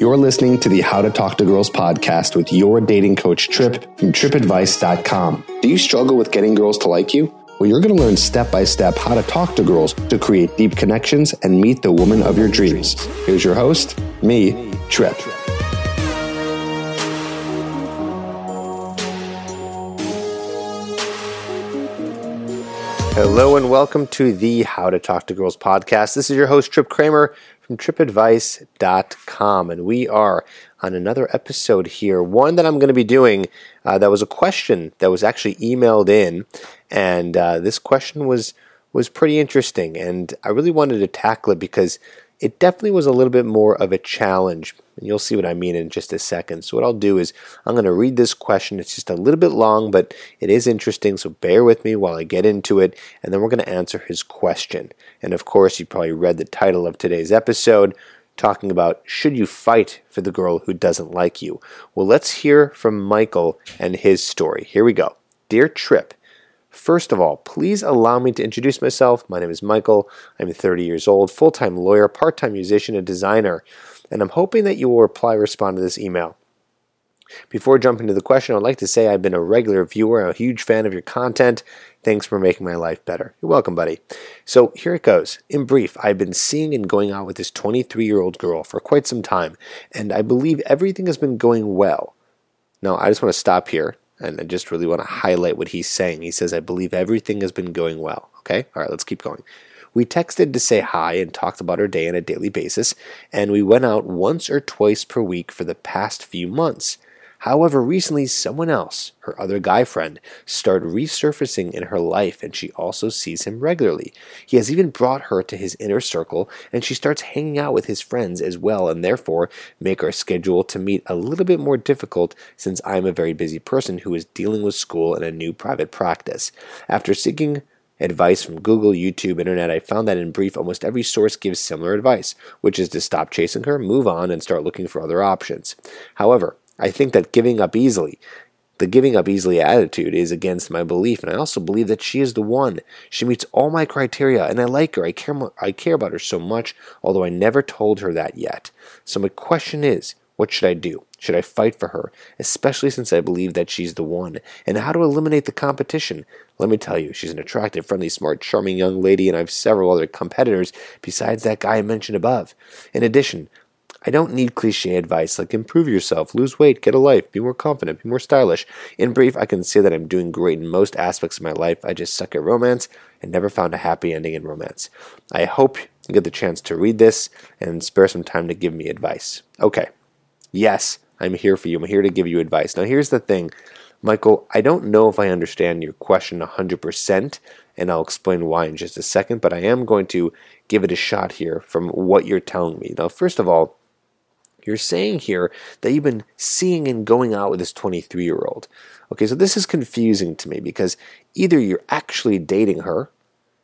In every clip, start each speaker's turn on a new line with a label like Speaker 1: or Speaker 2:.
Speaker 1: You're listening to the How to Talk to Girls podcast with your dating coach, Trip, from tripadvice.com. Do you struggle with getting girls to like you? Well, you're going to learn step by step how to talk to girls to create deep connections and meet the woman of your dreams. Here's your host, me, Trip. Hello and welcome to the How to Talk to Girls podcast. This is your host, Trip Kramer from tripadvice.com. And we are on another episode here. One that I'm going to be doing uh, that was a question that was actually emailed in. And uh, this question was, was pretty interesting. And I really wanted to tackle it because it definitely was a little bit more of a challenge. And you'll see what I mean in just a second. So, what I'll do is I'm going to read this question. It's just a little bit long, but it is interesting. So, bear with me while I get into it. And then we're going to answer his question. And of course, you probably read the title of today's episode talking about should you fight for the girl who doesn't like you? Well, let's hear from Michael and his story. Here we go. Dear Trip, First of all, please allow me to introduce myself. My name is Michael. I'm 30 years old, full time lawyer, part time musician, and designer. And I'm hoping that you will reply respond to this email. Before jumping to the question, I'd like to say I've been a regular viewer, a huge fan of your content. Thanks for making my life better. You're welcome, buddy. So here it goes. In brief, I've been seeing and going out with this 23 year old girl for quite some time, and I believe everything has been going well. Now, I just want to stop here and I just really want to highlight what he's saying. He says, I believe everything has been going well. Okay? All right, let's keep going. We texted to say hi and talked about our day on a daily basis, and we went out once or twice per week for the past few months. However, recently someone else, her other guy friend, started resurfacing in her life and she also sees him regularly. He has even brought her to his inner circle and she starts hanging out with his friends as well and therefore make our schedule to meet a little bit more difficult since I'm a very busy person who is dealing with school and a new private practice. After seeking advice from Google, YouTube, Internet, I found that in brief, almost every source gives similar advice, which is to stop chasing her, move on, and start looking for other options. However, I think that giving up easily, the giving up easily attitude is against my belief, and I also believe that she is the one. She meets all my criteria, and I like her. I care. I care about her so much, although I never told her that yet. So my question is, what should I do? Should I fight for her, especially since I believe that she's the one? And how to eliminate the competition? Let me tell you, she's an attractive, friendly, smart, charming young lady, and I have several other competitors besides that guy I mentioned above. In addition, I don't need cliche advice like improve yourself, lose weight, get a life, be more confident, be more stylish. In brief, I can say that I'm doing great in most aspects of my life. I just suck at romance and never found a happy ending in romance. I hope you get the chance to read this and spare some time to give me advice. Okay. Yes, I'm here for you. I'm here to give you advice. Now, here's the thing, Michael, I don't know if I understand your question 100%, and I'll explain why in just a second, but I am going to give it a shot here from what you're telling me. Now, first of all, you're saying here that you've been seeing and going out with this 23 year old. Okay, so this is confusing to me because either you're actually dating her,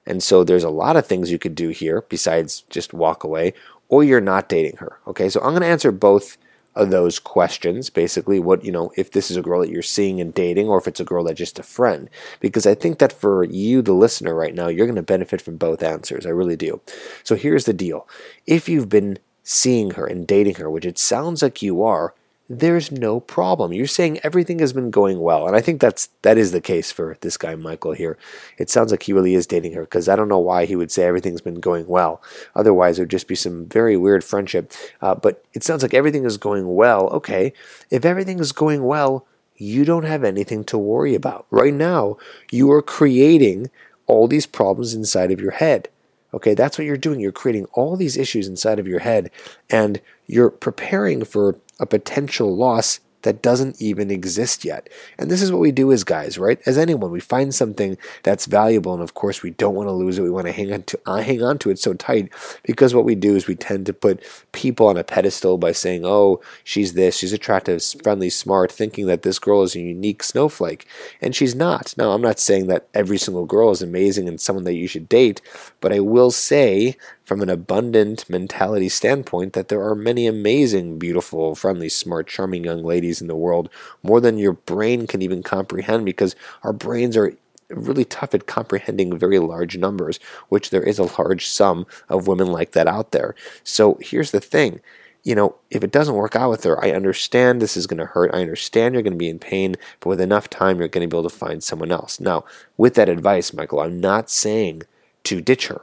Speaker 1: and so there's a lot of things you could do here besides just walk away, or you're not dating her. Okay, so I'm going to answer both of those questions basically what you know if this is a girl that you're seeing and dating or if it's a girl that's just a friend because i think that for you the listener right now you're going to benefit from both answers i really do so here's the deal if you've been seeing her and dating her, which it sounds like you are, there's no problem. You're saying everything has been going well, and I think that's that is the case for this guy Michael here. It sounds like he really is dating her because I don't know why he would say everything's been going well. Otherwise, it would just be some very weird friendship. Uh, but it sounds like everything is going well. Okay, if everything is going well, you don't have anything to worry about right now. You are creating all these problems inside of your head. Okay, that's what you're doing. You're creating all these issues inside of your head and you're preparing for a potential loss that doesn't even exist yet. And this is what we do as guys, right? As anyone, we find something that's valuable, and of course, we don't want to lose it. We want to hang on to uh, hang on to it so tight because what we do is we tend to put people on a pedestal by saying, "Oh, she's this, she's attractive, friendly, smart," thinking that this girl is a unique snowflake, and she's not. Now, I'm not saying that every single girl is amazing and someone that you should date, but I will say from an abundant mentality standpoint that there are many amazing, beautiful, friendly, smart, charming young ladies in the world, more than your brain can even comprehend, because our brains are really tough at comprehending very large numbers, which there is a large sum of women like that out there. So here's the thing you know, if it doesn't work out with her, I understand this is going to hurt. I understand you're going to be in pain, but with enough time, you're going to be able to find someone else. Now, with that advice, Michael, I'm not saying to ditch her.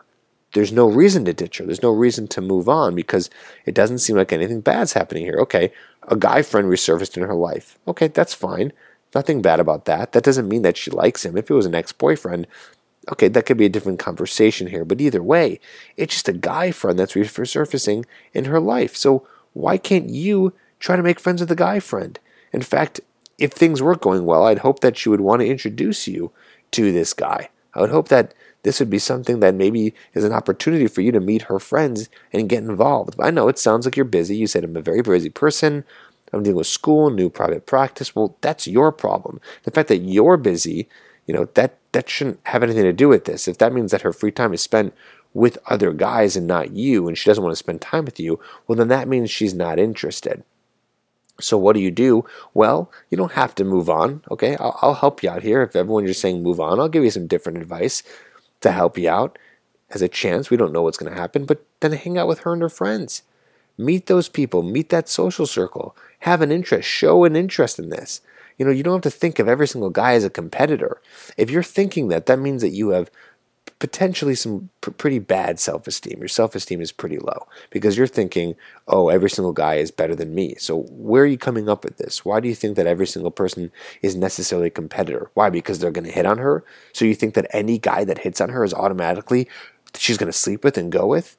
Speaker 1: There's no reason to ditch her. There's no reason to move on because it doesn't seem like anything bad's happening here. Okay, a guy friend resurfaced in her life. Okay, that's fine. Nothing bad about that. That doesn't mean that she likes him. If it was an ex boyfriend, okay, that could be a different conversation here. But either way, it's just a guy friend that's resurfacing in her life. So why can't you try to make friends with the guy friend? In fact, if things were going well, I'd hope that she would want to introduce you to this guy. I would hope that this would be something that maybe is an opportunity for you to meet her friends and get involved. But I know it sounds like you're busy. You said I'm a very busy person. I'm dealing with school, new private practice. Well, that's your problem. The fact that you're busy, you know, that that shouldn't have anything to do with this. If that means that her free time is spent with other guys and not you, and she doesn't want to spend time with you, well, then that means she's not interested. So what do you do? Well, you don't have to move on. Okay, I'll, I'll help you out here. If everyone's just saying move on, I'll give you some different advice to help you out. As a chance, we don't know what's going to happen, but then hang out with her and her friends. Meet those people. Meet that social circle. Have an interest. Show an interest in this. You know, you don't have to think of every single guy as a competitor. If you're thinking that, that means that you have potentially some pr- pretty bad self esteem. Your self esteem is pretty low because you're thinking, oh, every single guy is better than me. So, where are you coming up with this? Why do you think that every single person is necessarily a competitor? Why? Because they're going to hit on her? So, you think that any guy that hits on her is automatically she's going to sleep with and go with?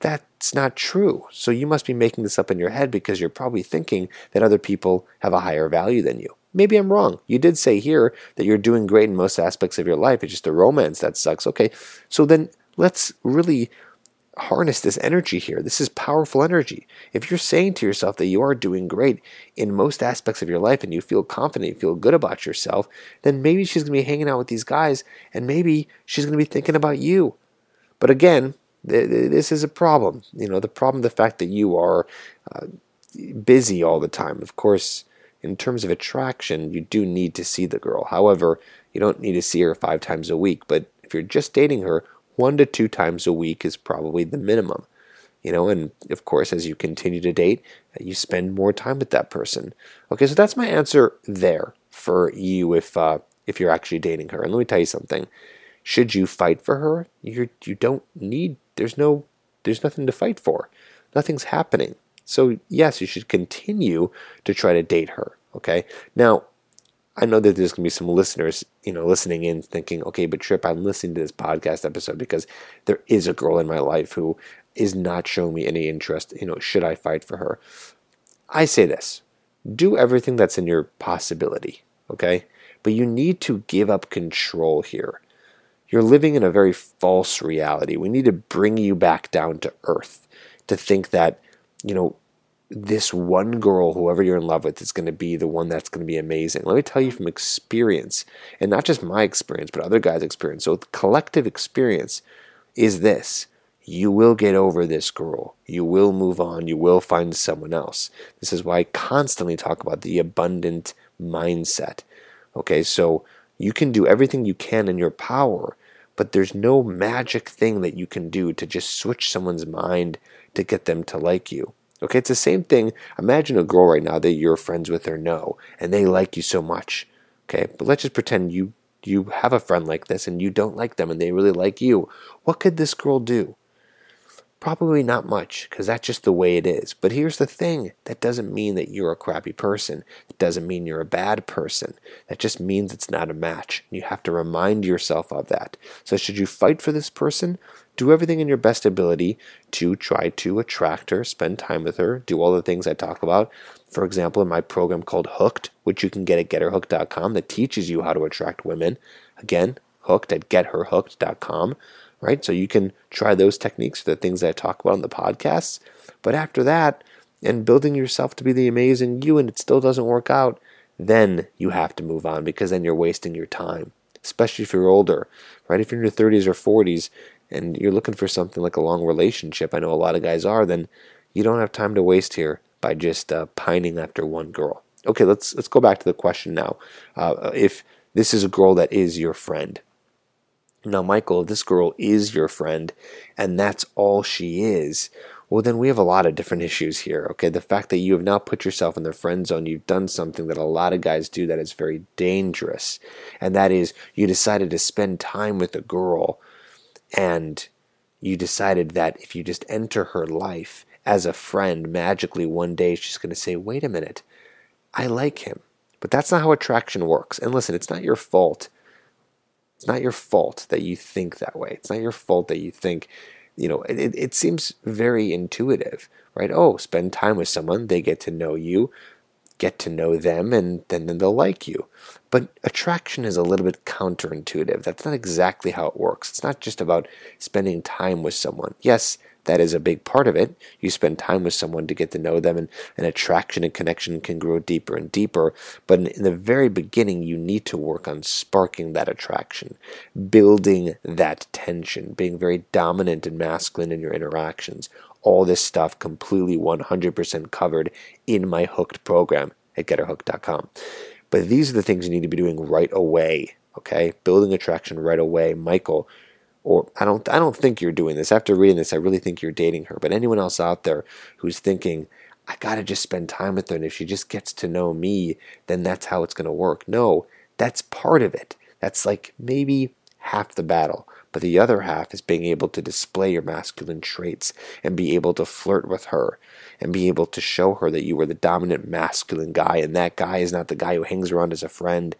Speaker 1: That's not true. So, you must be making this up in your head because you're probably thinking that other people have a higher value than you. Maybe I'm wrong. You did say here that you're doing great in most aspects of your life. It's just the romance that sucks. Okay, so then let's really harness this energy here. This is powerful energy. If you're saying to yourself that you are doing great in most aspects of your life and you feel confident, you feel good about yourself, then maybe she's going to be hanging out with these guys and maybe she's going to be thinking about you. But again, this is a problem. You know, the problem, the fact that you are uh, busy all the time. Of course, in terms of attraction, you do need to see the girl. However, you don't need to see her five times a week. But if you're just dating her, one to two times a week is probably the minimum. You know, and of course, as you continue to date, you spend more time with that person. Okay, so that's my answer there for you if uh, if you're actually dating her. And let me tell you something: should you fight for her? You you don't need. There's no. There's nothing to fight for. Nothing's happening. So, yes, you should continue to try to date her. Okay. Now, I know that there's going to be some listeners, you know, listening in thinking, okay, but Trip, I'm listening to this podcast episode because there is a girl in my life who is not showing me any interest. You know, should I fight for her? I say this do everything that's in your possibility. Okay. But you need to give up control here. You're living in a very false reality. We need to bring you back down to earth to think that you know, this one girl, whoever you're in love with, is going to be the one that's going to be amazing. Let me tell you from experience, and not just my experience, but other guys' experience. So, collective experience is this you will get over this girl. You will move on. You will find someone else. This is why I constantly talk about the abundant mindset. Okay, so you can do everything you can in your power, but there's no magic thing that you can do to just switch someone's mind to get them to like you. Okay, it's the same thing. Imagine a girl right now that you're friends with or know, and they like you so much. Okay, but let's just pretend you you have a friend like this and you don't like them and they really like you. What could this girl do? Probably not much, because that's just the way it is. But here's the thing that doesn't mean that you're a crappy person. It doesn't mean you're a bad person. That just means it's not a match. You have to remind yourself of that. So, should you fight for this person? Do everything in your best ability to try to attract her, spend time with her, do all the things I talk about. For example, in my program called Hooked, which you can get at getherhooked.com, that teaches you how to attract women. Again, hooked at getherhooked.com right? So you can try those techniques, the things that I talk about on the podcasts. But after that, and building yourself to be the amazing you, and it still doesn't work out, then you have to move on because then you're wasting your time, especially if you're older, right? If you're in your 30s or 40s and you're looking for something like a long relationship, I know a lot of guys are, then you don't have time to waste here by just uh, pining after one girl. Okay, let's let's go back to the question now. Uh, if this is a girl that is your friend, now, Michael, if this girl is your friend and that's all she is, well, then we have a lot of different issues here. Okay, the fact that you have now put yourself in the friend zone, you've done something that a lot of guys do that is very dangerous, and that is you decided to spend time with a girl, and you decided that if you just enter her life as a friend, magically one day she's going to say, wait a minute, I like him. But that's not how attraction works. And listen, it's not your fault. It's not your fault that you think that way. It's not your fault that you think, you know, it, it seems very intuitive, right? Oh, spend time with someone, they get to know you, get to know them, and then, they'll like you. But attraction is a little bit counterintuitive. That's not exactly how it works. It's not just about spending time with someone. Yes, that is a big part of it. You spend time with someone to get to know them, and an attraction and connection can grow deeper and deeper. But in, in, the very beginning, you need to work on sparking that attraction, building that tension, being very dominant and masculine in your interactions. All this stuff completely 100% covered in my Hooked program at getherhooked.com. But these are the things you need to be doing right away. Okay, building attraction right away. Michael, or I don't I don't think you're doing this. After reading this, I really think you're dating her. But anyone else out there who's thinking, I gotta just spend time with her, and if she just gets to know me, then that's how it's gonna work. No, that's part of it. That's like maybe half the battle. But the other half is being able to display your masculine traits and be able to flirt with her and be able to show her that you are the dominant masculine guy and that guy is not the guy who hangs around as a friend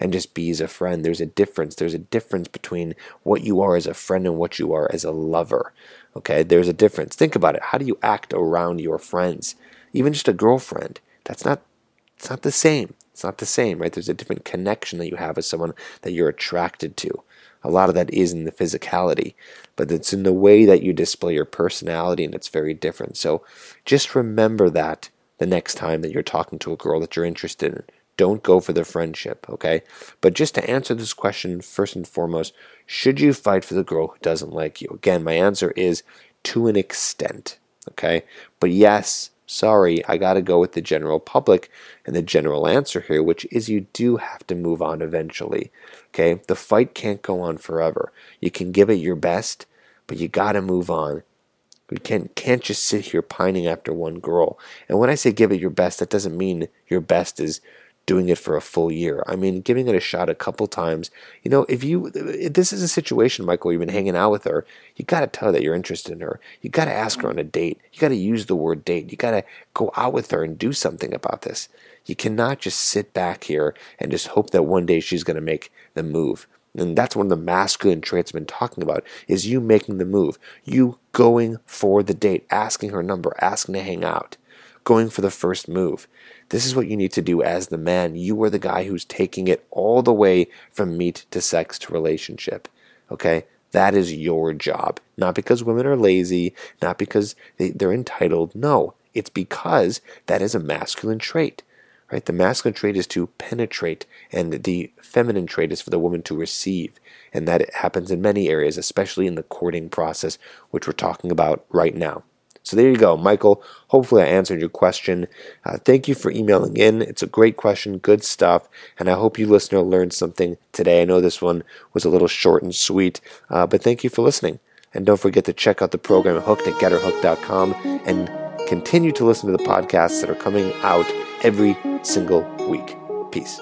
Speaker 1: and just be as a friend. There's a difference. There's a difference between what you are as a friend and what you are as a lover. Okay, there's a difference. Think about it. How do you act around your friends? Even just a girlfriend. That's not it's not the same. It's not the same, right? There's a different connection that you have with someone that you're attracted to. A lot of that is in the physicality, but it's in the way that you display your personality, and it's very different. So just remember that the next time that you're talking to a girl that you're interested in. Don't go for the friendship, okay? But just to answer this question, first and foremost, should you fight for the girl who doesn't like you? Again, my answer is to an extent, okay? But yes, sorry, I got to go with the general public and the general answer here, which is you do have to move on eventually, okay? The fight can't go on forever. You can give it your best, but you got to move on. You can't, can't just sit here pining after one girl. And when I say give it your best, that doesn't mean your best is doing it for a full year. I mean, giving it a shot a couple times. You know, if you if this is a situation, Michael, you've been mm-hmm. hanging out with her, you got to tell her that you're interested in her. You got to ask her mm-hmm. on a date. You got to use the word date. You got to go out with her and do something about this. You cannot just sit back here and just hope that one day she's going to make the move. And that's one of the masculine traits I've been talking about is you making the move. You going for the date, asking her number, asking to hang out, going for the first move. This is what you need to do as the man. You are the guy who's taking it all the way from meet to sex to relationship. Okay? That is your job. Not because women are lazy, not because they, they're entitled. No, it's because that is a masculine trait. Right? The masculine trait is to penetrate, and the feminine trait is for the woman to receive. And that happens in many areas, especially in the courting process, which we're talking about right now. So there you go, Michael. Hopefully, I answered your question. Uh, thank you for emailing in. It's a great question, good stuff, and I hope you listener learned something today. I know this one was a little short and sweet, uh, but thank you for listening. And don't forget to check out the program hooked at getherhooked.com and continue to listen to the podcasts that are coming out every single week. Peace.